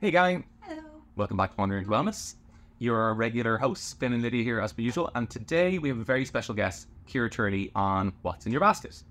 Hey, gang. Hello. Welcome back to Wandering Wellness. You're our regular hosts, Ben and Lydia here as per usual, and today we have a very special guest, Ciara Turley, on What's in Your Basket.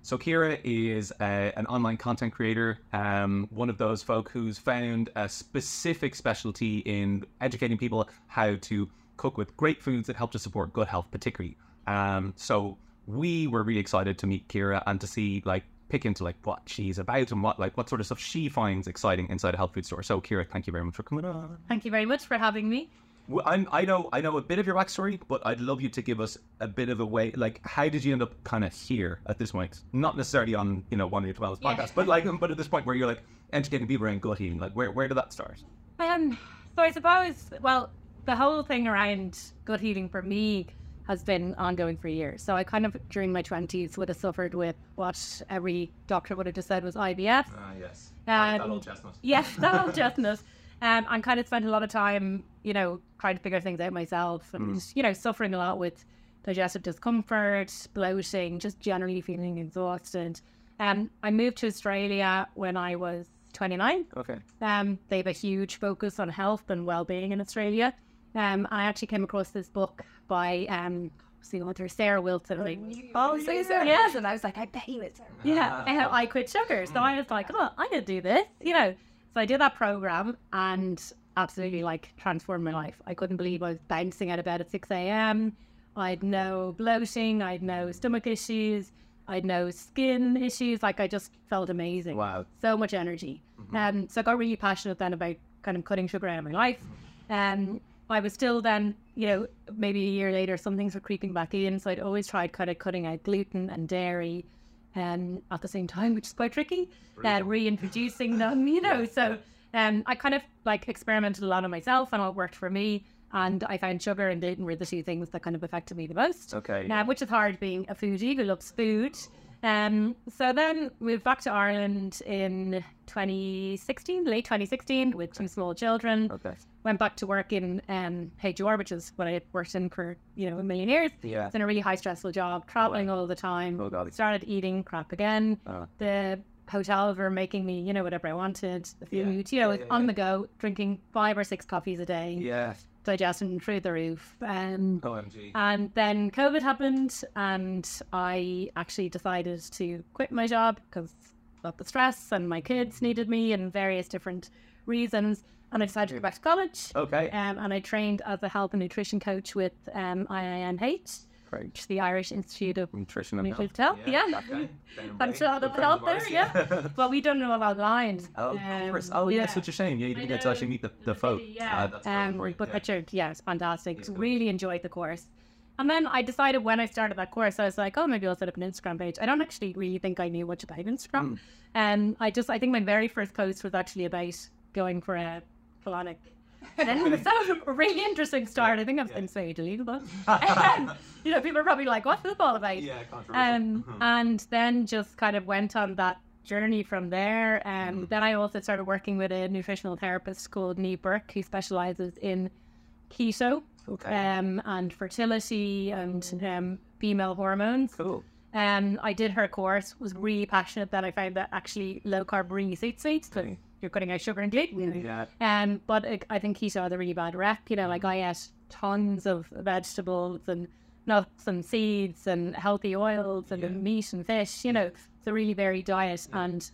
So Ciara is uh, an online content creator, um, one of those folk who's found a specific specialty in educating people how to cook with great foods that help to support good health, particularly. Um, so we were really excited to meet Ciara and to see like pick into like what she's about and what like what sort of stuff she finds exciting inside a health food store. So Ciara, thank you very much for coming on. Thank you very much for having me. Well, I'm, I know I know a bit of your backstory, but I'd love you to give us a bit of a way. Like, how did you end up kind of here at this point? Not necessarily on you know one of your twelve Yeah. podcasts, but like, but at this point where you're like educating people around gut healing. Like, where where did that start? Um, so I suppose, well, the whole thing around gut healing for me has been ongoing for years. So I kind of during my twenties would have suffered with what every doctor would have just said was IBS. Ah, yes. That- that old chestnut. Yes, that old chestnut. Um, and kind of spent a lot of time, you know, trying to figure things out myself and, you know, suffering a lot with digestive discomfort, bloating, just generally feeling exhausted. Um, I moved to Australia when I was 29. Okay. Um, they have a huge focus on health and well-being in Australia. Um, I actually came across this book by um, what's the author Sarah Wilson. Like, Oh, so is there? Yes. And I was like, I bet you it's her. yeah, and I quit sugar. So I was like, oh, I could do this, you know. So I did that program and absolutely like transformed my life. I couldn't believe I was bouncing out of bed at 6 a.m. I had no bloating, I had no stomach issues, I had no skin issues. Like I just felt amazing. Wow. So much energy. Um, so I got really passionate then about kind of cutting sugar out of my life. Um, I was still then, you know, maybe a year later, some things were creeping back in. So I'd always tried kind of cutting out gluten and dairy um, at the same time, which is quite tricky, uh, reintroducing them, you know. So um, I kind of like experimented a lot on myself and what worked for me. And I found sugar and gluten were the two things that kind of affected me the most. Okay. Now, which is hard being a foodie who loves food. Um, so then moved back to Ireland in 2016, late 2016, with two small children. Okay. Went back to work in um, HR, which is what I had worked in for you know a million years. Yeah. It's in a really high stressful job, traveling all the time. Oh, God. Started eating crap again. Oh. The hotels were making me, you know, whatever I wanted. The Yeah. food, you know, Yeah, yeah, on yeah. the go, drinking five or six coffees a day, Yeah. Digestion through the roof. Um, OMG. and then COVID happened, and I actually decided to quit my job because of the stress, and my kids needed me, and various different reasons. And I decided to go back to college. Okay. Um, and I trained as a health and nutrition coach with um, IINH, Great. which the Irish Institute of Nutrition and health. Health. Yeah. Okay. I'm sure Good there's friends help there, yeah. But we don't know about lines. Oh, of Um, course. Oh, yeah. yeah. Such a shame. Yeah, you didn't get to actually meet the, the folk. Yeah. Ah, that's um, great, but yeah. Richard, yeah, it's fantastic. Yeah, cool. Really enjoyed the course. And then I decided when I started that course, I was like, oh, maybe I'll set up an Instagram page. I don't actually really think I knew much about Instagram. Mm. And I just, I think my very first post was actually about going for a colonic. And then a really interesting start. I think I've been saying that. And, you know, people are probably like, what's this all about? Yeah, controversial. Um, and then just kind of went on that journey from there. Um, Mm. Then I also started working with a nutritional therapist called Nee Burke, who specializes in keto Okay. um, and fertility and um, female hormones. cool. Um, I did her course, was really passionate that I found that actually low carb really suits me. So Okay. You're cutting out sugar and gluten. Yeah. Um, but I, I think he's had a really bad rep. You know, like I ate tons of vegetables and nuts and seeds and healthy oils and Yeah. meat and fish. You know, it's a really varied diet, and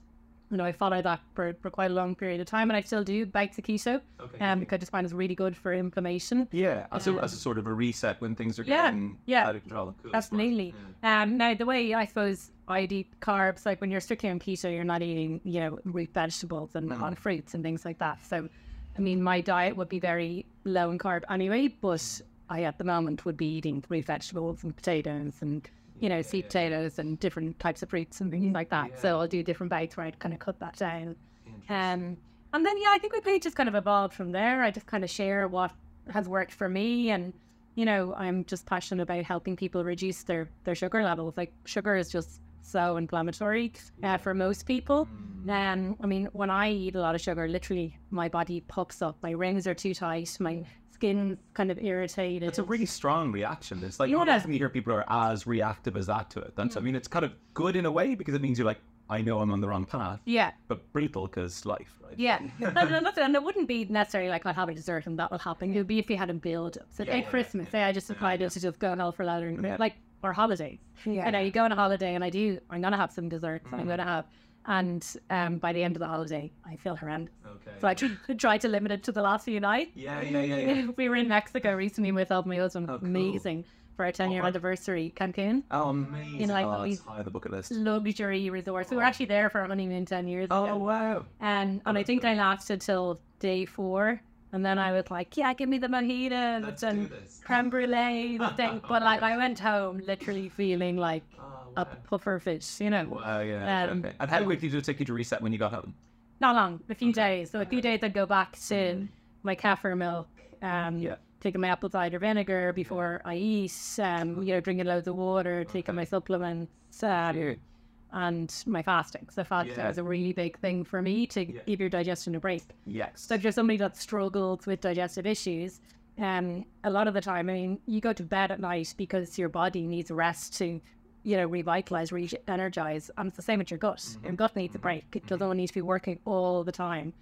you know I followed that for, for quite a long period of time, and I still do bike to keto. Okay. Um, because I just find it's really good for inflammation. Yeah, as, a, Um, as a sort of a reset when things are Yeah, getting yeah. out of control. Cool. Absolutely. Um, now the way I suppose I'd eat carbs, like when you're strictly on keto, you're not eating, you know, root vegetables and a of fruits and things like that. So, I mean, my diet would be very low in carb anyway, but I at the moment would be eating root vegetables and potatoes and you know sweet potatoes and different types of fruits and things like that. So I'll do different bites where I'd kind of cut that down. Um, and then yeah, I think my page just kind of evolved from there. I just kind of share what has worked for me, and you know, I'm just passionate about helping people reduce their their sugar levels. Like sugar is just so inflammatory uh, for most people. Um, I mean, when I eat a lot of sugar, literally my body pops up. My rings are too tight. My skin's kind of irritated. It's a really strong reaction. It's like You know not what I- often you hear people are as reactive as that to it. That's, I mm. mean, it's kind of good in a way because it means you're like I know I'm on the wrong path, Yeah. but brutal because life, right? Yeah, no, no, and it wouldn't be necessarily like I'll have a dessert and that will happen. It would be if you had a build up. So Yeah, take yeah, Christmas, say eh, I just decided to just go hell for leather, and Yeah. like or holidays. Yeah. You know, you go on a holiday, and I do. I'm gonna have some desserts. I'm mm. gonna have, and um, by the end of the holiday, I feel horrendous. Okay. So I tr- try to limit it to the last few nights. yeah, yeah, yeah, yeah. we were in Mexico recently with help my husband. Oh, cool. Amazing for our 10 year Oh, anniversary, Cancun. Oh, amazing. You know, like oh, we- it's high on the bucket list. Luxury resorts. We were actually there for our honeymoon 10 years ago. Oh, wow. And and I think I lasted till day four. And then I was like, yeah, give me the mojitos Let's and do creme brulee thing. But like I went home literally feeling like Oh, a puffer fish, you know. Wow, yeah. Um, okay. And how quickly did it take you to reset when you got home? Not long, a few days. So a few days I'd go back to my kefir milk, um, Yeah. taking my apple cider vinegar before I eat, um, you know, drinking loads of water, taking my supplements, um, and my fasting. So fasting Yeah. is a really big thing for me to Yeah. give your digestion a break. Yes. So if you're somebody that struggles with digestive issues, um, a lot of the time, I mean, you go to bed at night because your body needs rest to, you know, revitalize, re-energize, and it's the same with your gut. Mm-hmm. Your gut needs a break. It doesn't need to be working all the time.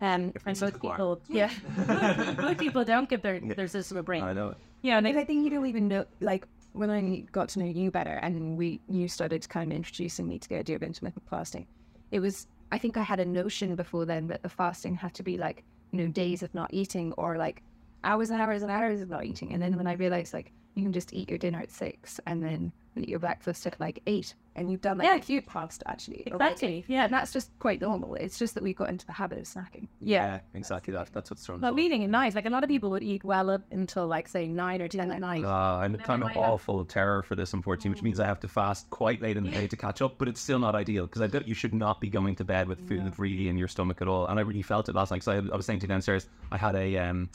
Um, and to most the people, yeah, most people don't give their their system a break. I know it. Yeah, and And they, I think you don't even know, like, when I got to know you better and we you started kind of introducing me to the idea of intermittent fasting, it was, I think I had a notion before then that the fasting had to be like, you know, days of not eating or like hours and hours and hours of not eating. And then when I realized, like, you can just eat your dinner at six and then eat your breakfast at like eight. And you've done like Yeah. a few past actually. exactly. Yeah, And that's just quite normal. It's just that we got into the habit of snacking. yeah. exactly that. That's what's thrown. But eating at night, like a lot of people would eat well up until like say nine or ten at night. Uh, I'm then kind of might have- awful terror for this, unfortunately, which means I have to fast quite late in the day to catch up. But it's still not ideal because I don't. You should not be going to bed with food really in your stomach at all. And I really felt it last night because I, I was saying to you downstairs, I had a um,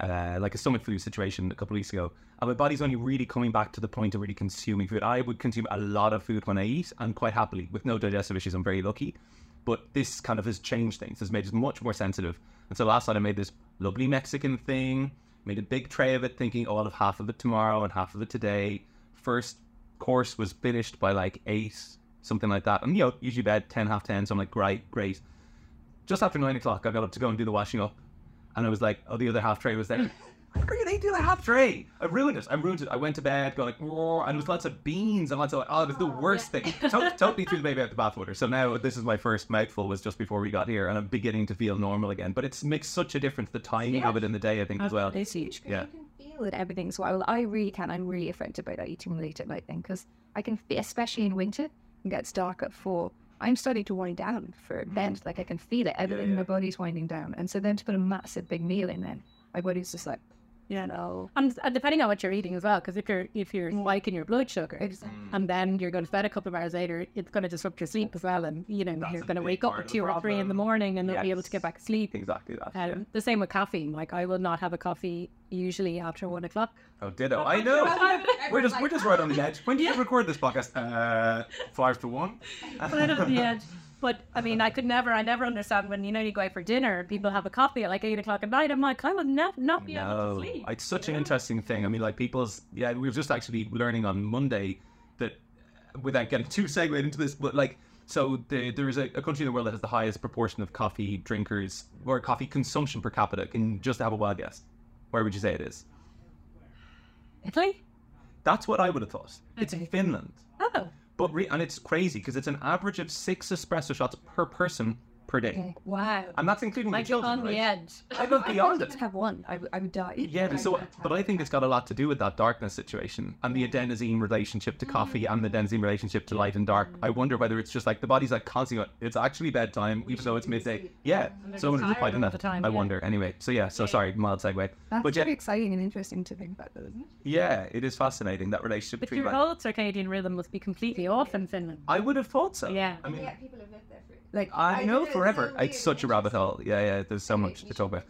uh, like a stomach flu situation a couple of weeks ago, and my body's only really coming back to the point of really consuming food. I would consume a lot of food when I eat, and quite happily with no digestive issues. I'm very lucky. But this kind of has changed things. Has made us much more sensitive. And so last night I made this lovely Mexican thing, made a big tray of it, thinking, oh, I'll have half of it tomorrow and half of it today. First course was finished by like eight, something like that. And you know, usually bed ten, half ten. So I'm like, great, great. Just after nine o'clock, I got up to go and do the washing up, and I was like, oh, the other half tray was there. How they do the half tray? I ruined it. I ruined it. I went to bed, going like, and it was lots of beans and lots of like, oh, it was the oh, worst thing. To- totally threw the baby out the bathwater. So now this is my first mouthful. Was just before we got here, and I'm beginning to feel normal again. But it's makes such a difference. The timing of it in the day, I think, as well. It's huge. Yeah. You can feel that everything's well. I really can. I'm really affected by that eating late at night thing because I can, fe- especially in winter, it gets dark at four. I'm starting to wind down for mm-hmm. bed. Like I can feel it. Everything in my body's winding down. And so then to put a massive big meal in, then my body's just like, Yeah, know. And, and depending on what you're eating as well, because if you're if you're spiking your blood sugar, and then you're going to bed a couple of hours later, it's going to disrupt your sleep as well, and you know you're going to wake up at two or three in the morning and not be able to Yes. get back to sleep. Exactly that. Um, yeah. The same with caffeine. Like I will not have a coffee usually after one o'clock. Oh, ditto. I know. we're just we're just right on the edge. When did you record this podcast? Uh, five to one. Right up the edge. But I mean, I could never, I never understand when you know you go out for dinner and people have a coffee at like eight o'clock at night. I'm like, I would not not be able to No, sleep. it's such an interesting thing. I mean, like people's yeah, we were just actually learning on Monday that without getting too segued into this, but like so the, there is a, a country in the world that has the highest proportion of coffee drinkers or coffee consumption per capita. Can just have a wild guess. Where would you say it is? Italy? That's what I would have thought. It's. Finland, Oh, but re- and it's crazy because it's an average of six espresso shots per person per day, wow. and that's including Like the children. on the edge. I go beyond it. to have one. I would die. Yeah, but so but I think it's got a lot to do with that darkness situation and the adenosine relationship to mm. coffee and the adenosine relationship to light and dark. I wonder whether it's just like the body's like constantly going, it's actually bedtime, even though it's midday. Yeah. So I'm tired fighting that. the time, I yeah. wonder. Anyway, so yeah, so sorry, mild segue. That's But yeah, very exciting and interesting to think about, though, isn't it? yeah, it is fascinating that relationship But between your whole circadian rhythm must be completely off in Finland. I would have thought so. Yeah. I mean yeah, people have lived there for like I know forever. It's such a rabbit hole. Yeah, yeah. There's so much to talk about.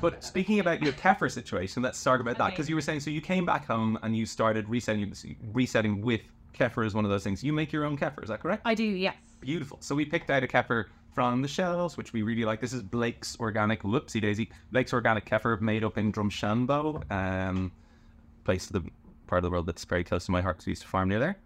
But speaking about your kefir situation, let's talk about that because you were saying so you came back home and you started resetting resetting with kefir is one of those things. You make your own kefir, is that correct? I do, yes. Beautiful. So we picked out a kefir from the shelves, which we really like. This is Blake's Organic. Whoopsie daisy. Blake's Organic kefir made up in Drumshanbo, um, place of the part of the world that's very close to my heart because we used to farm near there.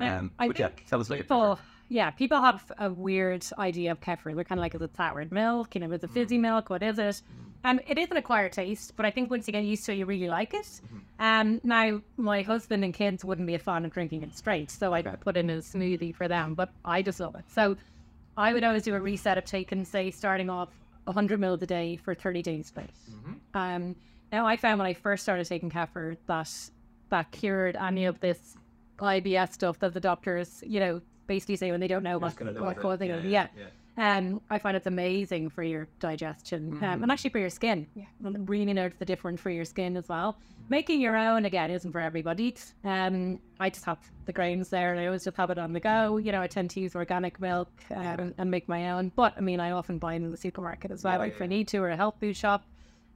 Um, I but yeah, think tell us later. People yeah, people have a weird idea of kefir. They're kind of like, is it soured milk? You know, is it fizzy milk? What is it? Um, it is an acquired taste, but I think once you get used to it, you really like it. Um, now, my husband and kids wouldn't be a fan of drinking it straight, so I put in a smoothie for them, but I just love it. So I would always do a reset of taking, say, starting off 100 mils a day for 30 days straight. Um, now, I found when I first started taking kefir that that cured any of this IBS stuff that the doctors, you know, basically say when they don't know what, gonna live what with it. causing Yeah, it. yeah, Yeah. Um, I find it's amazing for your digestion um, and actually for your skin. Yeah. And really notice the difference for your skin as well. Making your own again isn't for everybody. Um, I just have the grains there, and I always just have it on the go. You know, I tend to use organic milk um, and make my own. But I mean, I often buy it in the supermarket as well, Yeah, if yeah. I need to, or a health food shop.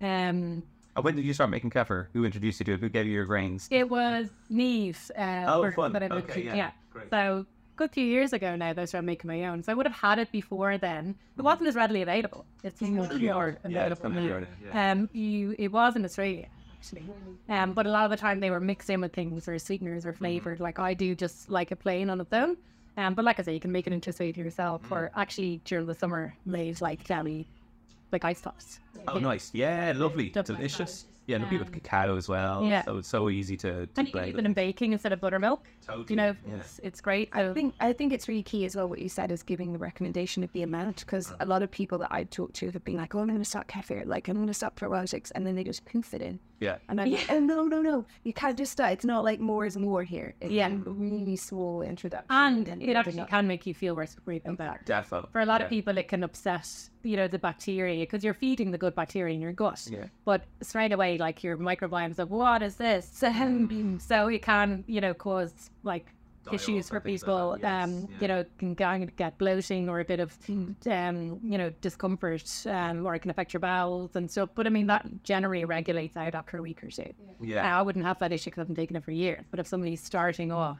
Um, And when did you start making kefir? Who introduced you to it? Who gave you your grains? It was Neve. Uh, Oh, for- fun. that I Okay, would- yeah. Great. So good few years ago now that I started making my own. So I would have had it before then. It wasn't as readily available. It's much more Mm-hmm. Yeah, it's now. familiar, yeah. Um, you it was in Australia actually. Um, but a lot of the time they were mixed in with things or sweeteners Mm-hmm. or flavored. Like I do, just like a plain on its own. Um, but like I say, you can make it into a sweet yourself, Mm-hmm. or actually during the summer, made like jelly, like ice pops. Oh, nice. Yeah, lovely. Delicious. Yeah, lovely with um, cacao as well. Yeah. So it's so easy to, to And you can blend use it in baking instead of buttermilk. Totally. You know, Yeah. it's, it's great. I So- think I think it's really key as well what you said is giving the recommendation of the amount because mm. a lot of people that I talk to have been like, oh, I'm going to start kefir, like I'm going to start probiotics, and then they just poof it in. Yeah. And I'm like, oh, no, no, no, you can't just start. It's not like more is more here. It's Yeah. a really small introduction. and then it actually up. can make you feel worse breathing better. Defo. For a lot yeah. of people, it can upset, you know, the bacteria because you're feeding the good bacteria in your gut. Yeah. But straight away, like your microbiome's like, what is this? so it can, you know, cause like issues for people. yes, um, yeah. you know, can get bloating or a bit of, um, you know, discomfort, um, or it can affect your bowels and stuff. But I mean, that generally regulates out after a week or two. Yeah. I wouldn't have that issue because I've been taking it for years. But if somebody's starting off,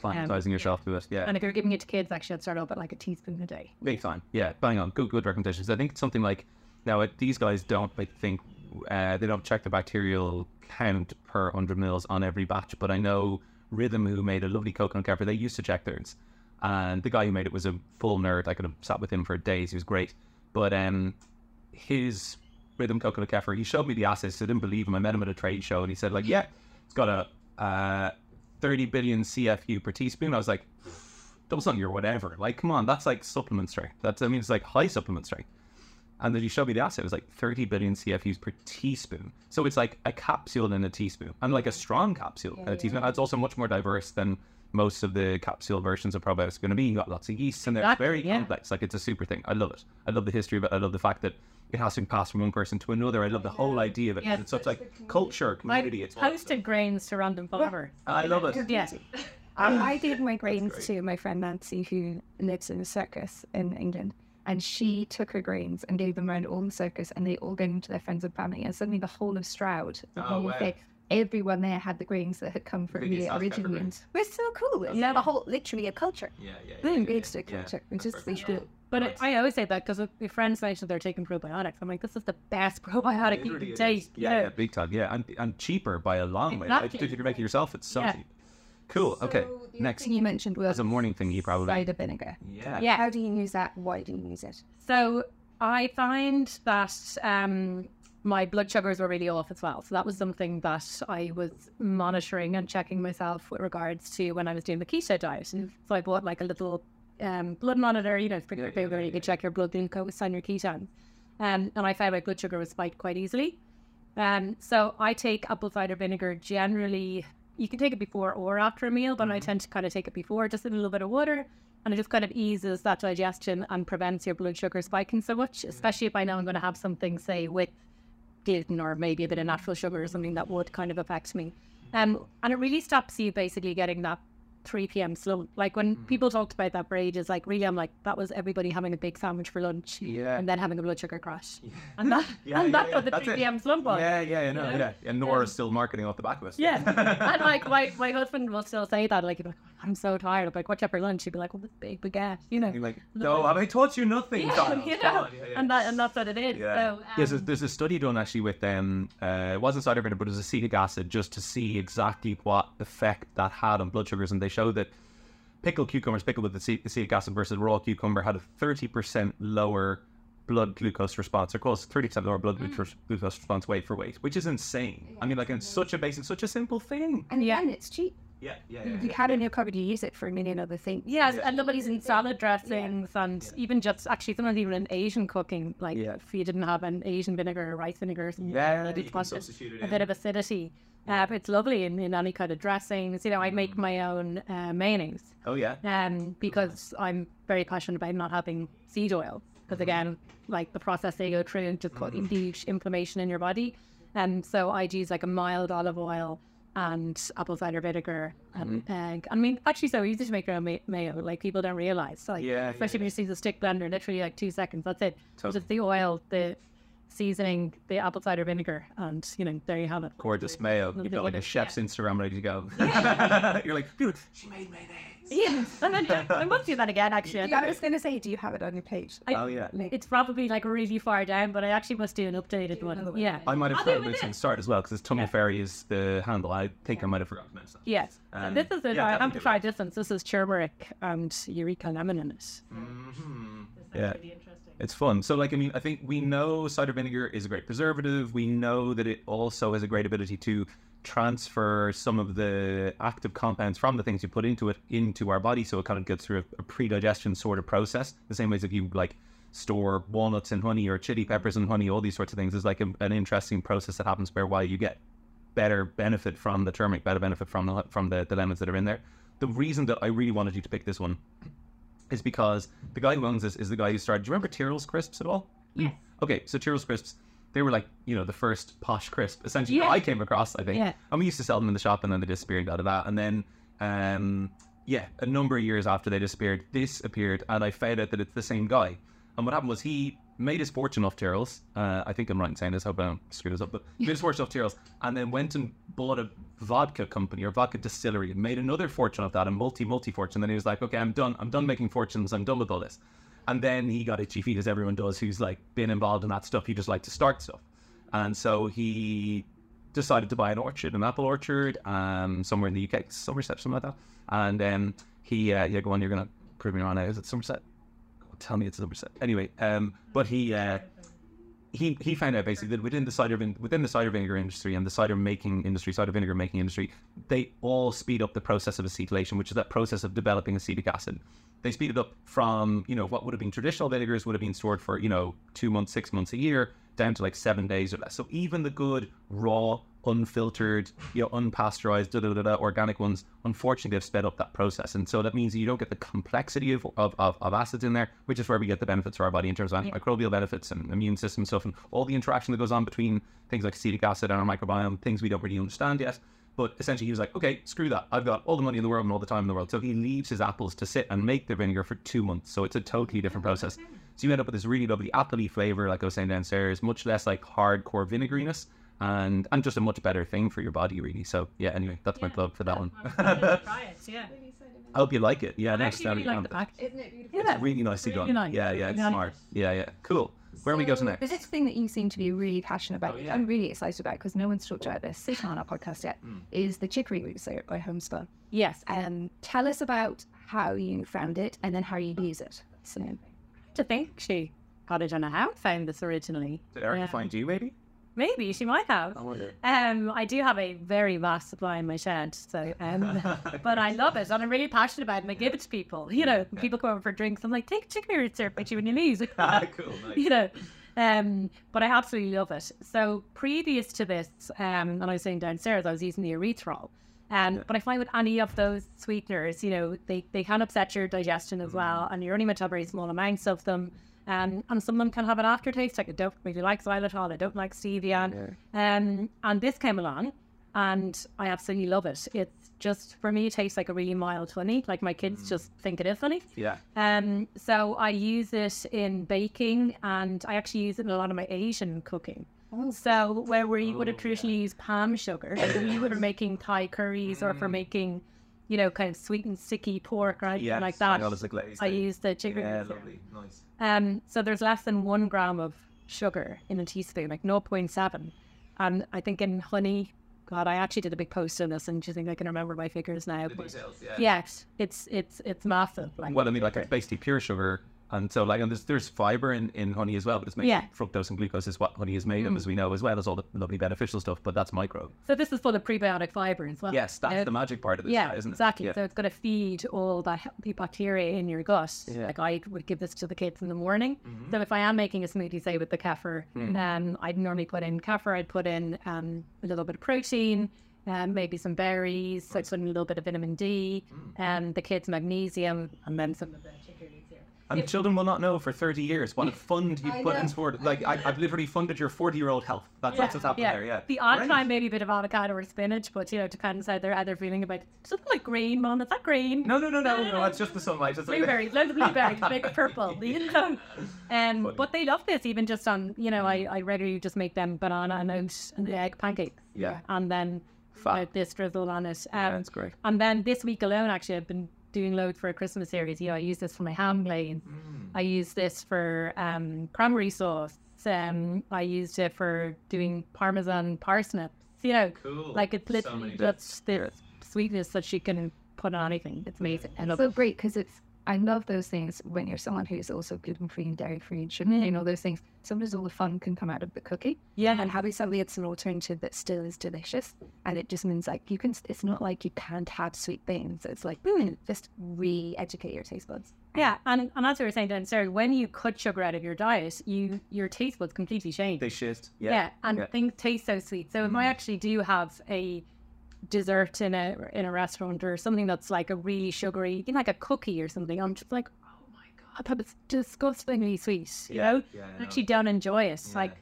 Climatizing yourself to it. Yeah. and if you're giving it to kids, actually, I'd start off at like a teaspoon a day. Big time. Yeah, bang on. Good, good recommendations. I think it's something like now it, these guys don't like think uh, they don't check the bacterial count per hundred mils on every batch, but I know Rhythm who made a lovely coconut kefir. They used to check theirs, and the guy who made it was a full nerd. I could have sat with him for days. He was great, but um, his Rhythm coconut kefir. He showed me the assets. I didn't believe him. I met him at a trade show, and he said like, yeah, it's got a uh, 30 billion CFU per teaspoon. I was like, double something or whatever. Like, come on, that's like supplement strength. That's I mean, it's like high supplement strength. And then he showed me the asset. It was like 30 billion CFUs per teaspoon. So it's like a capsule in a teaspoon, and like a strong capsule in a teaspoon. It's also much more diverse than most of the capsule versions of probiotics are going to be. You got lots of yeast in there. It's Exactly, very yeah. complex. Like it's a super thing. I love it. I love the history of it. I love the fact that it has to pass from one person to another. I love the whole idea of it. Yes. It's such like culture, I community. It's awesome. posted grains to random followers. I love it. Yeah. I did my grains to my friend Nancy, who lives in a circus in England, and she took her grains and gave them around all the circus, and they all gave them to their friends and family. And suddenly, the whole of Stroud, the Oh, whole wow. of everyone there had the grains that had come from the South original Africa ones. So cool. You know, the whole literally a culture. Yeah, yeah. Boom, it's a culture. It's just perfect. really cool. But it, I always say that because my friends mention they're taking probiotics. I'm like, this is the best probiotic you can take. Yeah, you yeah, big time. Yeah, and, and cheaper by a long way. Like, Exactly. if you're making it yourself, it's so Yeah. cheap. Cool. Okay. So the Next. thing you mentioned was As a morning thing, you probably. cider vinegar. Yeah. Yeah. How do you use that? Why do you use it? So I find that um, my blood sugars were really off as well. So that was something that I was monitoring and checking myself with regards to when I was doing the keto diet. So I bought like a little um, blood monitor, you know, it's pretty big where you can check your blood glucose and your ketones. Um, and I found my blood sugar was spiked quite easily. Um, so I take apple cider vinegar generally. You can take it before or after a meal, but I tend to kind of take it before, just a little bit of water, and it just kind of eases that digestion and prevents your blood sugar spiking so much. Especially if I know I'm going to have something, say, with gluten or maybe a bit of natural sugar or something that would kind of affect me. Um, and it really stops you basically getting that 3 p.m. slump. Like when mm-hmm. people talked about that for ages, like really, I'm like, that was everybody having a big sandwich for lunch Yeah. and then having a blood sugar crash. And, that, Yeah, and yeah, that's yeah, what the that's 3 p.m. slump was. Yeah, yeah, I know, You know? yeah. And Nora's still marketing off the back of us. Yeah. and like my, my husband will still say that, like, be like, I'm so tired. I'm like, what's up for lunch? She'd be like, well, this big baguette, you know. You're like, no, have I taught you nothing, Yeah, child? you know, on, yeah, yeah. and that and that's what it is. Yeah. So, um, yes, there's, there's a study done actually with um, uh, it wasn't cider vinegar, but it was acetic acid, just to see exactly what effect that had on blood sugars, and they showed that pickled cucumbers pickled with ace- acetic acid versus raw cucumber had a 30% lower blood glucose response, or close to 30% lower blood glucose, glucose response weight for weight, which is insane. I mean, like, it's such a basic, such a simple thing. And Yeah. again, it's cheap. Yeah, yeah, You had it in your cupboard, you use it for a million other things. Yes, Yeah. and nobody's in salad dressings and even just actually sometimes even in Asian cooking, like Yeah. if you didn't have an Asian vinegar or rice vinegar or something, Yeah, you you can substitute it a in. bit of acidity. Uh, but it's lovely in, in any kind of dressings. You know, I make my own uh, mayonnaise Oh, yeah. um, because I'm very passionate about not having seed oil. Because again, like the process they go through just causing huge inflammation in your body. And so I'd use like a mild olive oil and apple cider vinegar and mm-hmm. egg. I mean, actually, so easy to make your own ma- mayo. Like people don't realize. Like, Yeah, especially yeah. when you see the stick blender, literally like two seconds. That's it. Totally. Just the oil, the seasoning, the apple cider vinegar, and you know, there you have it. Gorgeous mayo. You've got like a it, chef's Instagram ready to go. You're like, dude, she made mayonnaise. Yeah, and then I must do that again. Actually, I Yeah, I was going to say, do you have it on your page? I- Oh, yeah. It's probably like really far down, but I actually must do an updated one. one. Yeah. I might have I'll forgotten it this with in the start as well, because Tummy Fairy is the handle. I think I might have forgotten to mention. Yes. Um, and this is it. yeah, I definitely haven't do tried this one. This is turmeric and eureka lemon in it. Mhm. This Yeah. really interesting. It's fun. So, like, I mean, I think we know cider vinegar is a great preservative. We know that it also has a great ability to transfer some of the active compounds from the things you put into it into our body. So it kind of gets through a, a pre-digestion sort of process. The same way as if you like store walnuts and honey or chili peppers and honey, all these sorts of things. is like a, an interesting process that happens where while you get better benefit from the turmeric, better benefit from the from the, the lemons that are in there. The reason that I really wanted you to pick this one is because the guy who owns this is the guy who started. Do you remember Tyrrell's crisps at all? Yes. Okay, so Tyrrell's crisps, they were like you know the first posh crisp essentially that Yeah. I came across. I think, Yeah. and we used to sell them in the shop, and then they disappeared out of that. And then, um, yeah, a number of years after they disappeared, this appeared, and I found out that it's the same guy. And what happened was he made his fortune off Tyrrell's. Uh, I think I'm right in saying this. Hope I don't screw this up. But made his fortune off Tyrrell's, and then went and bought a vodka company or vodka distillery and made another fortune off that, a multi multi fortune. Then he was like, okay, I'm done. I'm done making fortunes. I'm done with all this. And then he got itchy feet, as everyone does, who's like been involved in that stuff. He just like to start stuff. And so he decided to buy an orchard, an apple orchard, um, somewhere in the UK, Somerset, something like that. And um, he, uh, yeah, go on, you're gonna prove me wrong. Is it Somerset? Tell me it's Somerset. Anyway, um, but he, uh, he he found out basically that within the cider vin- within the cider vinegar industry and the cider making industry, cider vinegar making industry, they all speed up the process of acetylation, which is that process of developing acetic acid. They speed it up from you know what would have been traditional vinegars would have been stored for you know two months, six months, a year, down to like seven days or less. So even the good raw, unfiltered, you know, unpasteurized, da, da, da, da, organic ones, unfortunately, they've sped up that process, and so that means you don't get the complexity of, of, of, of acids in there, which is where we get the benefits for our body in terms of antimicrobial benefits and immune system stuff, and all the interaction that goes on between things like acetic acid and our microbiome, things we don't really understand yet. But essentially, he was like, okay, screw that. I've got all the money in the world and all the time in the world. So he leaves his apples to sit and make the vinegar for two months. So it's a totally different process. So you end up with this really lovely appley flavor, like I was saying downstairs, much less like hardcore vinegariness, and and just a much better thing for your body, really. So yeah, anyway, that's my plug for that one. Try it, yeah. I hope you like it. Yeah, I next actually time really you like the come. Isn't it beautiful? Yeah. It's really nicely Really done. nice. Yeah, yeah, it's Really smart. nice. Yeah, yeah, cool. Where are we go to next? The next thing that you seem to be really passionate about, Oh, yeah. I'm really excited about because no one's talked about this on our podcast yet, Hmm. is the chicory mousse by Homespun. Yes. Um, tell us about how you found it and then how you use it. So, to think she, God, I don't know how I found this originally. Did Erica Yeah. find you, maybe? Maybe she might have. wonder. Um, I do have a very vast supply in my shed, so um, but I love it and I'm really passionate about it and I give it to people. You know, people come over for drinks. I'm like, take chicory root syrup, put you when you leave. cool. Nice. you know. Um, but I absolutely love it. So previous to this, um, and I was saying downstairs, I was using the erythritol. Um, but I find with any of those sweeteners, you know, they, they can upset your digestion as well, and you're only meant to have very small amounts of them. Um, and some of them can have an aftertaste. Like I don't really like xylitol, I don't like stevia. Um, and this came along, and I absolutely love it. It's just for me, it tastes like a really mild honey. Like my kids just think it is honey. Yeah. Um, so I use it in baking, and I actually use it in a lot of my Asian cooking. So where we would have traditionally used palm sugar, we would have making Thai curries or for making, you know, kind of sweet and sticky pork or anything Yeah. like that. All this, like, I thing. use the chicory. Yeah, lovely. Nice. Um, so there's less than one gram of sugar in a teaspoon, like 0.7. And I think in honey, God, I actually did a big post on this, and do you think I can remember my figures now? Details, yeah. yes, it's it's it's massive. Like, Well, I mean, like it's basically pure sugar, and so like, and there's there's fiber in, in honey as well, but it's made Yeah. fructose and glucose is what honey is made of, as we know, as well as all the lovely beneficial stuff. But that's micro. so this is full of prebiotic fiber as well. Yes, that's the magic part of this, yeah, isn't it? exactly. Yeah. So it's going to feed all that healthy bacteria in your gut. Yeah. Like I would give this to the kids in the morning. Mm-hmm. So if I am making a smoothie, say with the kefir, Mm. um, I'd normally put in kefir. I'd put in um, a little bit of protein, um, maybe some berries. I'd put in a little bit of vitamin D, Mm. and the kids magnesium, and then some of the chicory. And children will not know for 30 years what a fund you put in sport. Like, I, I've literally funded your 40 year old health. That's, that's what's happening there, yeah. The odd time, maybe a bit of avocado or spinach, but you know, depends how they're how they're either feeling about. Something like green, mom. Is that green? No, no, no, no, no, it's just the sunlight. It's like, blueberries, loads of blueberries, make it purple. You know? Um, but they love this, even just on, you know, I, I regularly just make them banana and oat and egg pancakes. Yeah. And then uh, this drizzle on it. Um, that's great. And then this week alone, actually, I've been doing loads for a Christmas series. You know, I use this for my ham glaze. Mm. I use this for um, cranberry sauce. Um, I used it for doing parmesan parsnips. You know, Cool. like it's So literally many that's the sweetness that she can put on anything. It's amazing. I love so it. great because it's I love those things when you're someone who's also gluten free and dairy free and sugar free and all those things. Sometimes all the fun can come out of the cookie. Yeah. And having something that's an alternative that still is delicious. And it just means like you can it's not like you can't have sweet things. It's like mm, just re educate your taste buds. Yeah, and, and as we were saying downstairs, when you cut sugar out of your diet, you your taste buds completely change. They shift. yeah. Yeah. and yeah. Mm. things taste so sweet. So if I actually do have a dessert in a in a restaurant or something that's like a really sugary, you know, like a cookie or something, I'm just like, oh my god, that is disgustingly sweet. You Yeah, know, yeah, I know. actually don't enjoy it. Yeah. Like.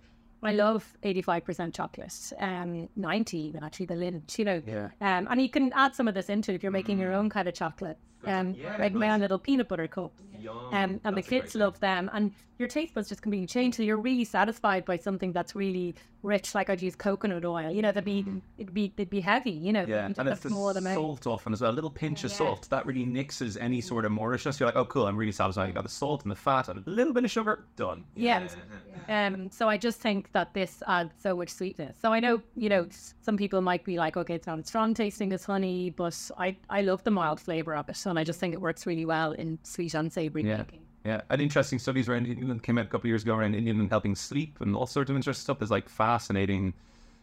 I love 85% chocolate, um, 90 even actually, the Lindt, you know. Yeah. Um, and you can add some of this into it if you're making your own kind of chocolate. Um, Yeah, like my own little peanut butter cups. Um, and the That's great kids love them, and your taste buds just completely change. So you're really satisfied by something that's really rich. Like I'd use coconut oil, you know, they'd be it'd be it'd be heavy, you know. Yeah, and it's the amount. salt often as well. A little pinch of Yeah. salt that really nixes any sort of Mauritius. You're like, oh, cool, I'm really satisfied. You got the salt and the fat and a little bit of sugar. Done. Yeah. Um, so I just think that this adds so much sweetness. So I know, you know, some people might be like, okay, it's not as strong tasting as honey, but I, I love the mild flavour of it, and I just think it works really well in sweet and savoury Yeah. baking. Yeah, and interesting studies around inulin came out a couple of years ago around inulin and helping sleep and all sorts of interesting stuff. There's like fascinating,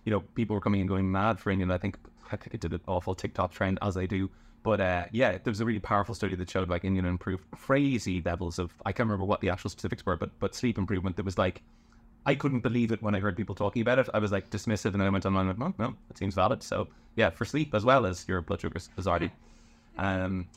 you know, people were coming and going mad for inulin. I think I think it did an awful TikTok trend as they do. But uh, yeah, there was a really powerful study that showed like inulin improved crazy levels of I can't remember what the actual specifics were, but but sleep improvement. There was like I couldn't believe it when I heard people talking about it. I was like dismissive, and then I went online and went, "Oh, no, it seems valid." So yeah, for sleep as well as your blood sugars, bizarrely. Um,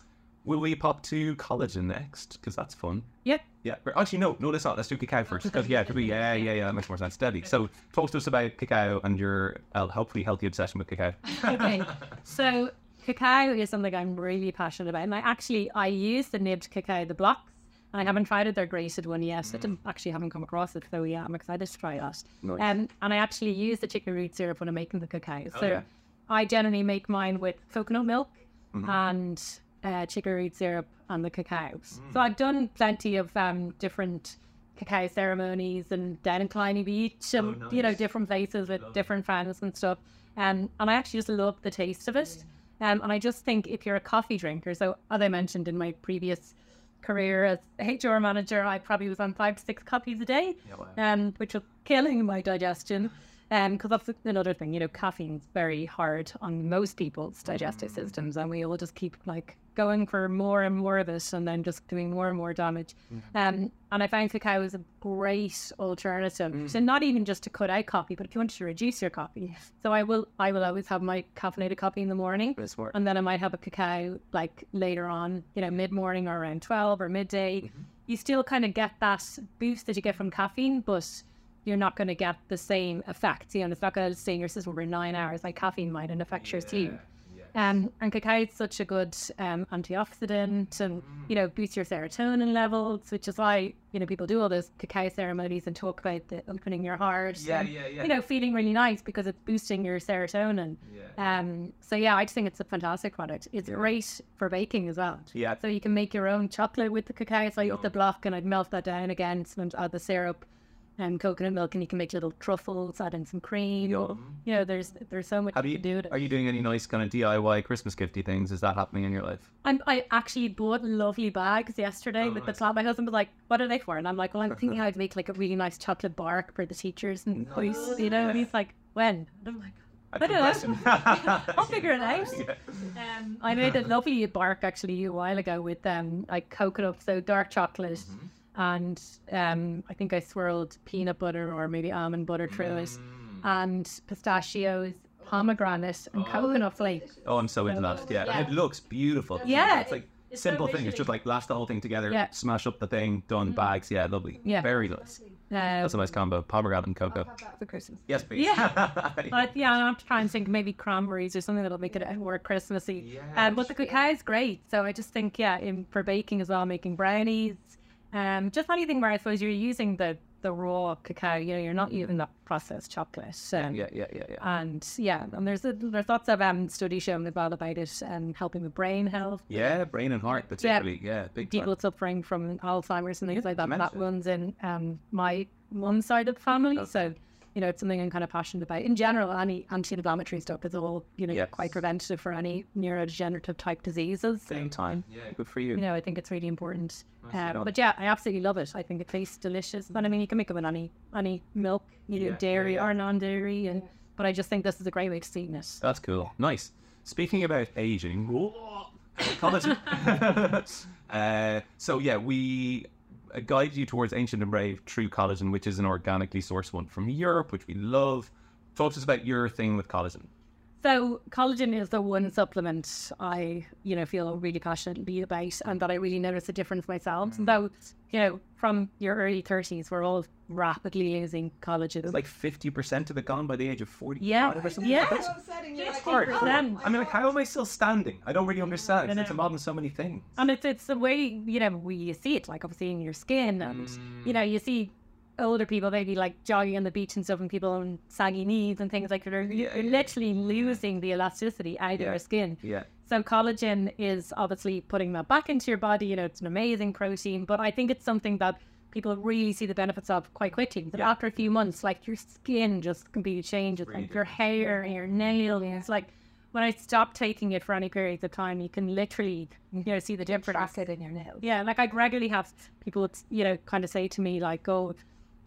will we pop to collagen next? Because that's fun. Yeah. Yeah. Actually, no, no, let's not. Let's do cacao first. Because yeah, yeah, yeah, yeah, that makes more sense. Steady. So talk to us about cacao and your uh, hopefully healthy obsession with cacao. okay. So cacao is something I'm really passionate about, and I actually I use the nibbed cacao, the blocks. And I haven't tried it, their grated one yet. I didn't actually haven't come across it, so yeah, I'm excited to try that. Nice. Um, and I actually use the chicory root syrup when I'm making the cacao. so yeah. I generally make mine with coconut milk and uh, root syrup and the cacao. So I've done plenty of um, different cacao ceremonies and down in Kleiny Beach and you know different places with different friends and stuff. Um, and I actually just love the taste of it. Um, and I just think if you're a coffee drinker, so as I mentioned in my previous career as HR manager, I probably was on five to six coffees a day, um, which was killing my digestion. Um, because that's another thing, you know, caffeine's very hard on most people's digestive systems, and we all just keep like going for more and more of it, and then just doing more and more damage. Mm-hmm. Um, and I found cacao is a great alternative, mm. so not even just to cut out coffee, but if you wanted to reduce your coffee. So I will, I will always have my caffeinated coffee in the morning, and then I might have a cacao like later on, you know, mid morning or around 12 or midday. Mm-hmm. You still kind of get that boost that you get from caffeine, but you're not going to get the same effect. You know, it's not going to stay in your system for nine hours like caffeine might and affect your sleep. Um, and cacao is such a good um, antioxidant and, you know, boosts your serotonin levels, which is why, you know, people do all those cacao ceremonies and talk about the opening your heart. Yeah, and, yeah, yeah. You know, feeling really nice because it's boosting your serotonin. Um, so yeah, I just think it's a fantastic product. It's great for baking as well. Yeah. So you can make your own chocolate with the cacao. So I use the block and I'd melt that down again and add the syrup. Um, coconut milk, and you can make little truffles, add in some cream. You know, there's there's so much Have you you, can do with it. are you doing any nice kind of DIY Christmas gifty things? Is that happening in your life? I'm, I actually bought lovely bags yesterday Oh, with nice. the top. My husband was like, "What are they for?" And I'm like, "Well, I'm thinking I'd make like a really nice chocolate bark for the teachers and boys, you know." And he's like, "When?" And I'm like, I don't know. I'll figure it out. Yeah. Um, I made a lovely bark actually a while ago with um like coconut, so dark chocolate, Mm-hmm. And um I think I swirled peanut butter or maybe almond butter through it, Mm. and pistachios, pomegranate, and coconut flakes. Oh, I'm so into that. Yeah, Yeah. it looks beautiful. Yeah, it's like it's so simple thing. It's just like lash the whole thing together, Yeah. smash up the thing, done. Bags, yeah, lovely. Yeah. very nice. Uh, That's a nice combo. Pomegranate and I'll cocoa. have that for Christmas. Yes, please. Yeah. But yeah, I'm trying to think maybe cranberries or something that'll make it more Christmassy. Yeah, um, but the cacao is great. So I just think, yeah, in, for baking as well, making brownies, um, just anything where I suppose you're using the, the raw cacao, you know, you're not using that processed chocolate. Um, yeah, yeah, yeah, yeah. And yeah, and there's a, there's lots of um, studies showing as well about it and helping with brain health. Yeah, brain and heart, particularly. Yeah, big People time. suffering from Alzheimer's and things like that. That runs in um, my one side of the family. So, you know, it's something I'm kind of passionate about. In general, any anti-inflammatory stuff is all, you know, Yes. quite preventative for any neurodegenerative type diseases. So, Same time. Yeah, good for you. you know, I think it's really important. Nice Um, but yeah, I absolutely love it. I think it tastes delicious. But I mean, you can make it with any any milk, you know, Yeah, yeah, dairy yeah. or non-dairy. And but I just think this is a great way to sweeten it. That's cool. Nice. Speaking about aging, collagen. uh, so yeah, we uh, guide you towards Ancient and Brave True Collagen, which is an organically sourced one from Europe, which we love. Talk to us about your thing with collagen. So collagen is the one supplement I, you know, feel really passionately about and that I really notice a difference myself. Mm. Though, you know, from your early thirties, we're all rapidly losing collagen. There's like 50% of it gone by the age of 40. Yeah, or something. yeah. That's upsetting. You're It's like, hard. percent. I mean, like, how am I still standing? I don't really understand. I It's know. involved in so many things. And it's it's the way you know we you see it, like obviously in your skin, and you know you see older people maybe like jogging on the beach and stuff, and people on saggy knees and things like that. You're, you're literally losing the elasticity out of Yeah. your skin. Yeah. So collagen is obviously putting that back into your body. You know, it's an amazing protein, but I think it's something that people really see the benefits of quite quickly. But Yeah. after a few months, like your skin just completely changes, Really like your hair, and your nails. It's like when I stop taking it for any periods of time, you can literally, you know, see the difference. track it in your nails. Yeah, like I regularly have people, you know, kind of say to me like, "Oh,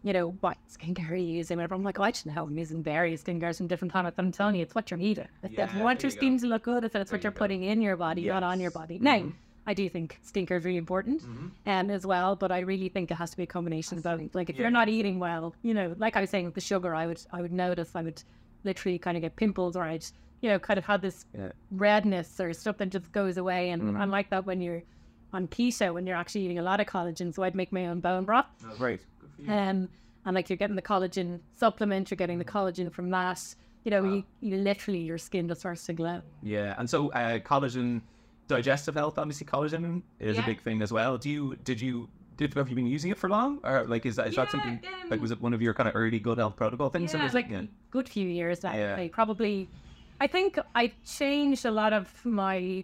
you know, what skincare are you using?" Whatever. I'm like, oh, "I don't know. I'm using various skincare from different times." But I'm telling you, it's what you're eating. If Yeah, you want your you skin to look good, it's, what you you're go. putting in your body, not on your Yes. Mm-hmm. body. Now, I do think skincare is really important, um, as well. But I really think it has to be a combination of both. Like if you're not eating well, you know, like I was saying with the sugar, I would, I would notice, I would literally kind of get pimples, or I'd, you know, kind of have this Yeah. redness or stuff that just goes away. And Mm-hmm. I'm like that when you're on keto, when you're actually eating a lot of collagen. So I'd make my own bone broth. Great. You. Um, and like you're getting the collagen supplement, you're getting the collagen from that. You know, you, you literally, your skin just starts to glow. Yeah, and so uh, collagen, digestive health, obviously collagen is a big thing as well. Do you did you did have you been using it for long, or like is that is that Yeah, something like um, was it one of your kind of early good health protocol things? Yeah, was like yeah. good few years now. Yeah. Like probably, I think I changed a lot of my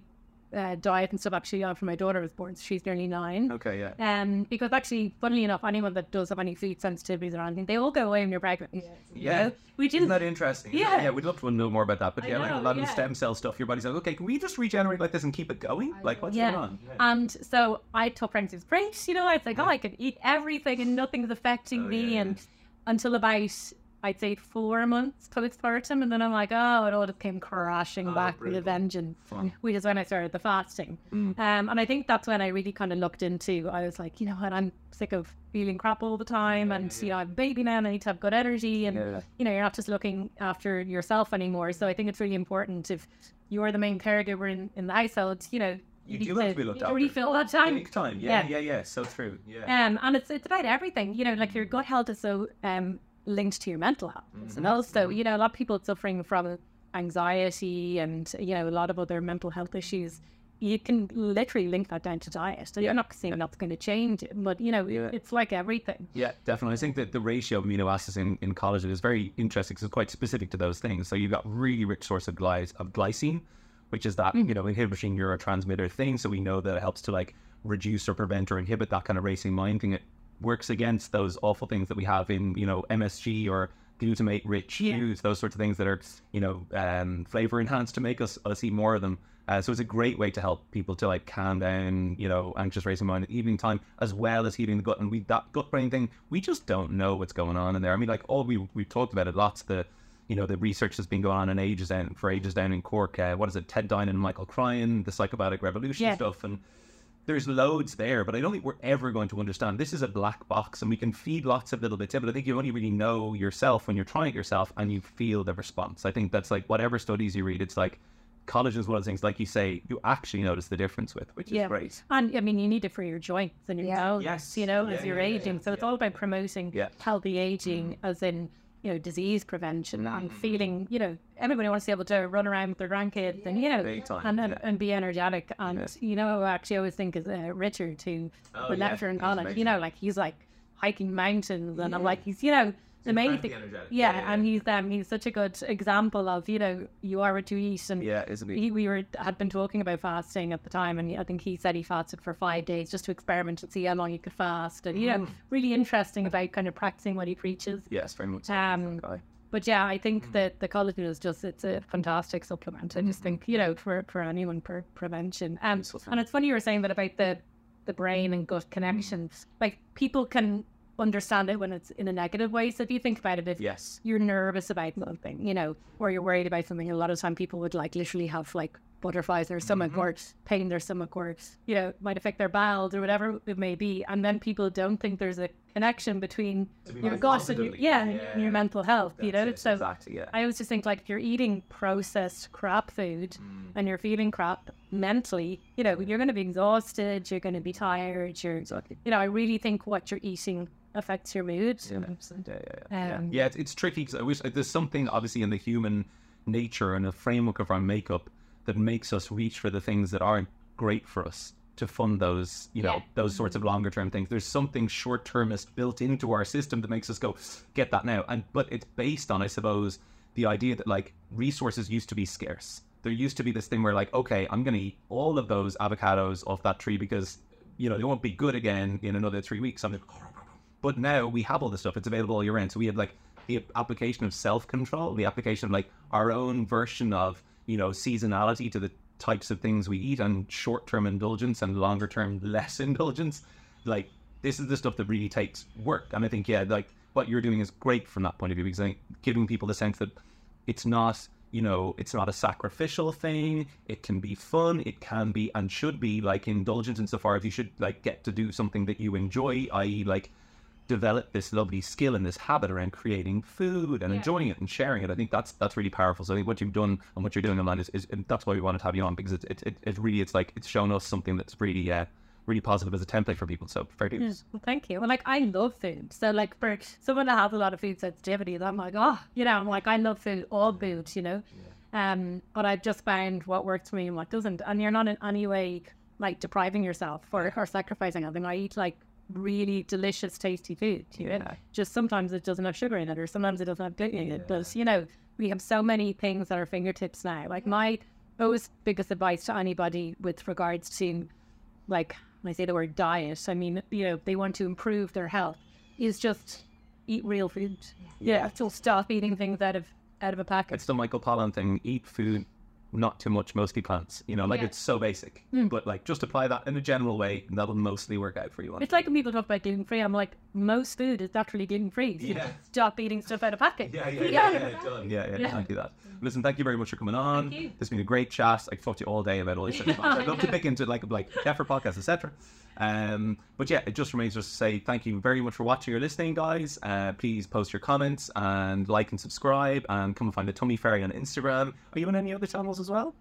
uh, diet and stuff actually after my daughter was born. So she's nearly nine. Okay, yeah. Um, because actually, funnily enough, anyone that does have any food sensitivities or anything, they all go away when you're pregnant. Yeah. Which Isn't is that interesting? Yeah. yeah, we'd love to know more about that. But I yeah, like a know, lot of the stem cell stuff, your body's like, okay, can we just regenerate like this and keep it going? Like, what's Yeah. going on? And so I took pregnancy was great, you know, I was like, oh, I could eat everything and nothing's affecting Oh, me. yeah, and until about, I'd say four months postpartum. And then I'm like, oh, it all just came crashing Oh, back with a vengeance, Fun. which is when I started the fasting. Mm. Um, and I think that's when I really kind of looked into, I was like, you know what, I'm sick of feeling crap all the time. and, you know, I'm a baby now and I need to have good energy. And, Yeah. you know, you're not just looking after yourself anymore. So I think it's really important if you're the main caregiver in, in the household, you know, You need do have to be looked you after. refill that time. Big time. Yeah, Yeah. yeah, yeah. So true. Yeah. Um, and it's it's about everything, you know, like your gut health is so um linked to your mental health. Mm-hmm. And also, you know, a lot of people suffering from anxiety and you know a lot of other mental health issues. You can literally link that down to diet. So you're not saying that's going to change it, but you know, Yeah. it's like everything. Yeah, definitely. I think that the ratio of amino acids in, in collagen is very interesting because it's quite specific to those things. So you've got really rich source of, gly- of glycine, which is that, you know, inhibiting neurotransmitter thing. So we know that it helps to like reduce or prevent or inhibit that kind of racing mind thing. Works against those awful things that we have in you know MSG or glutamate rich Yeah. foods, those sorts of things that are you know um, flavor enhanced to make us us eat more of them. Uh, so it's a great way to help people to like calm down, you know, anxious racing mind at evening time, as well as healing the gut. And we that gut brain thing, we just don't know what's going on in there. I mean, like all we we've talked about it lots. The you know the research has been going on in ages down for ages down in Cork. Uh, what is it? Ted Dinan and Michael Cryan, the psychobiotic revolution Yeah. stuff, and there's loads there, but I don't think we're ever going to understand. This is a black box, and we can feed lots of little bits in, but I think you only really know yourself when you're trying it yourself and you feel the response. I think that's like whatever studies you read, it's like collagen is one of the things, like you say, you actually notice the difference with, which is great. And I mean, you need it for your joints and your Yeah. bones, Yes. you know, Yeah, as you're yeah, yeah, aging. yeah, so it's yeah. all about promoting Yeah. healthy aging, as in, you know, disease prevention Mm. and feeling, you know, everybody wants to be able to run around with their grandkids and, you know, time, and, and, yeah. and be energetic. And, you know, I actually always think is uh, Richard, who Oh, the yeah, lecturer in college, you know, like he's like hiking mountains and I'm like, he's, you know, amazing. Yeah, Yeah, and he's um he's such a good example of you know you are what you eat and Yeah, isn't it? he, we were had been talking about fasting at the time, and I think he said he fasted for five days just to experiment and see how long he could fast, and you Mm. know, really interesting about kind of practicing what he preaches. Yes, very much. Um. But yeah, I Mm. think that the collagen is just it's a fantastic supplement. I just think you know for for anyone for prevention. Um, and it's funny you were saying that about the the brain and gut connections. Like people can understand it when it's in a negative way. So if you think about it, if Yes. you're nervous about something, you know, or you're worried about something. A lot of time people would like literally have like butterflies in their stomach Mm-hmm. or pain in their stomach or, you know, might affect their bowels or whatever it may be. And then people don't think there's a connection between be your more gut and your, yeah, Yeah. and your mental health, you know? That's it, So exactly, yeah. I always just think like if you're eating processed crap food Mm. and you're feeling crap mentally, you know, you're going to be exhausted, you're going to be tired, you're, Exactly. you know, I really think what you're eating affects your mood. Yeah, yeah, yeah. yeah. Um, yeah it's, it's tricky because I wish there's something obviously in the human nature and the framework of our makeup that makes us reach for the things that aren't great for us to fund those, you know, Yeah. those sorts of longer term things. There's something short termist built into our system that makes us go, get that now. And but it's based on, I suppose, the idea that like resources used to be scarce. There used to be this thing where like, okay, I'm gonna eat all of those avocados off that tree because you know they won't be good again in another three weeks. I'm like, but now we have all this stuff; it's available all year round. So we have like the application of self control, the application of like our own version of you know seasonality to the types of things we eat, and short term indulgence and longer term less indulgence. Like this is the stuff that really takes work, and I think yeah, like what you're doing is great from that point of view because I think giving people the sense that it's not you know it's not a sacrificial thing. It can be fun. It can be and should be like indulgence insofar as you should like get to do something that you enjoy i.e like develop this lovely skill and this habit around creating food and enjoying it and sharing it. I think that's that's really powerful. So i think what you've done and what you're doing online is, is and that's why we wanted to have you on because it, it, it, it really it's like it's shown us something that's really uh really positive as a template for people. So fair dues. Yeah, well, thank you. Well, like I love food, so like for someone that has a lot of food sensitivity, I'm like, oh, you know, I'm like I love food, all food, you know. Um, but I've just found what works for me and what doesn't, and you're not in any way like depriving yourself or, or sacrificing anything. I eat like really delicious, tasty food, you know. Yeah. Just sometimes it doesn't have sugar in it, or sometimes it doesn't have gluten in it. But you know, we have so many things at our fingertips now. Like my most biggest advice to anybody with regards to like when I say the word diet, I mean, you know, they want to improve their health, is just eat real food. Yeah. So stop eating things out of out of a packet. It's the Michael Pollan thing. Eat food, not too much, mostly plants. You know, like Yeah. it's so basic. But like just apply that in a general way, and that'll mostly work out for you. It's like when people talk about gluten free, I'm like, most food is naturally gluten free. So Yeah. Stop eating stuff out of packet. yeah, yeah, yeah, yeah, done. Yeah, yeah, Yeah. exactly that. Listen, thank you very much for coming on. Thank you. This has been a great chat. I could talk to you all day about all these things. I'd love to pick into like like Kefir podcast, etc. Um, but yeah, it just remains just to say thank you very much for watching or listening, guys. Uh, please post your comments and like and subscribe, and come and find the Tummy Fairy on Instagram. Are you on any other channels as well?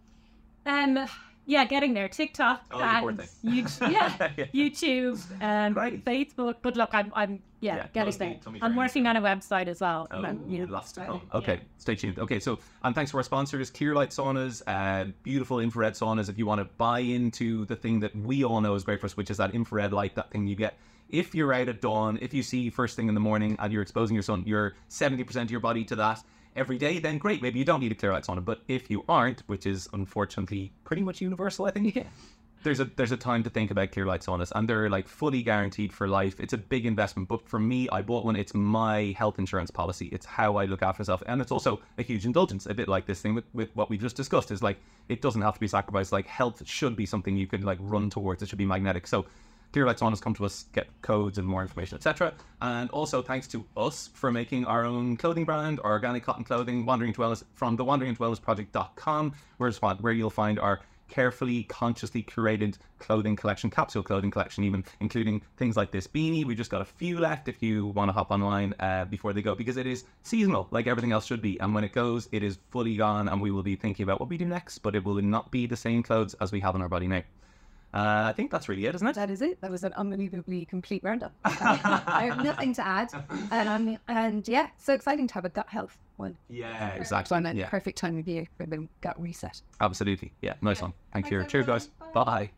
Um, yeah, getting there. TikTok Oh, and thing. YouTube, yeah, Yeah. YouTube and Right. Facebook. But look, I'm, I'm, yeah, Yeah, getting there. I'm Fairy working on a website as well. Oh, Um, you know, lots to so, come. yeah. Okay, stay tuned. Okay, so and thanks for our sponsors, Clearlight Saunas, uh, beautiful infrared saunas. If you want to buy into the thing that we all know is great for us, which is that infrared light, that thing you get if you're out at dawn, if you see first thing in the morning and you're exposing your sun, you're 70% of your body to that every day, then great. Maybe you don't need a Clearlight sauna. But if you aren't, which is unfortunately pretty much universal, I think, there's a there's a time to think about Clearlight saunas and they're like fully guaranteed for life. It's a big investment but for me i bought one. It's my health insurance policy. It's how i look after myself and it's also a huge indulgence a bit like this thing with, with what we just discussed is like it doesn't have to be sacrificed. Like health should be something you can like run towards. It should be magnetic. So Clearlight Saunas come to us, get codes and more information, etc. And also thanks to us for making our own clothing brand, our organic cotton clothing, Wandering to Wellness from the Wandering to Wellness Project.com, where, where you'll find our carefully, consciously curated clothing collection, capsule clothing collection, even including things like this beanie. We just got a few left if you want to hop online uh, before they go because it is seasonal, like everything else should be. And when it goes, it is fully gone, and we will be thinking about what we do next, but it will not be the same clothes as we have on our body now. Uh, I think that's really it, isn't it? That is it. That was an unbelievably complete roundup. I have nothing to add. And, um, and yeah, so exciting to have a gut health one. Yeah, exactly. So yeah. perfect time of year for the gut reset. Absolutely. Yeah, nice one. Thank you. Cheers, guys. Bye.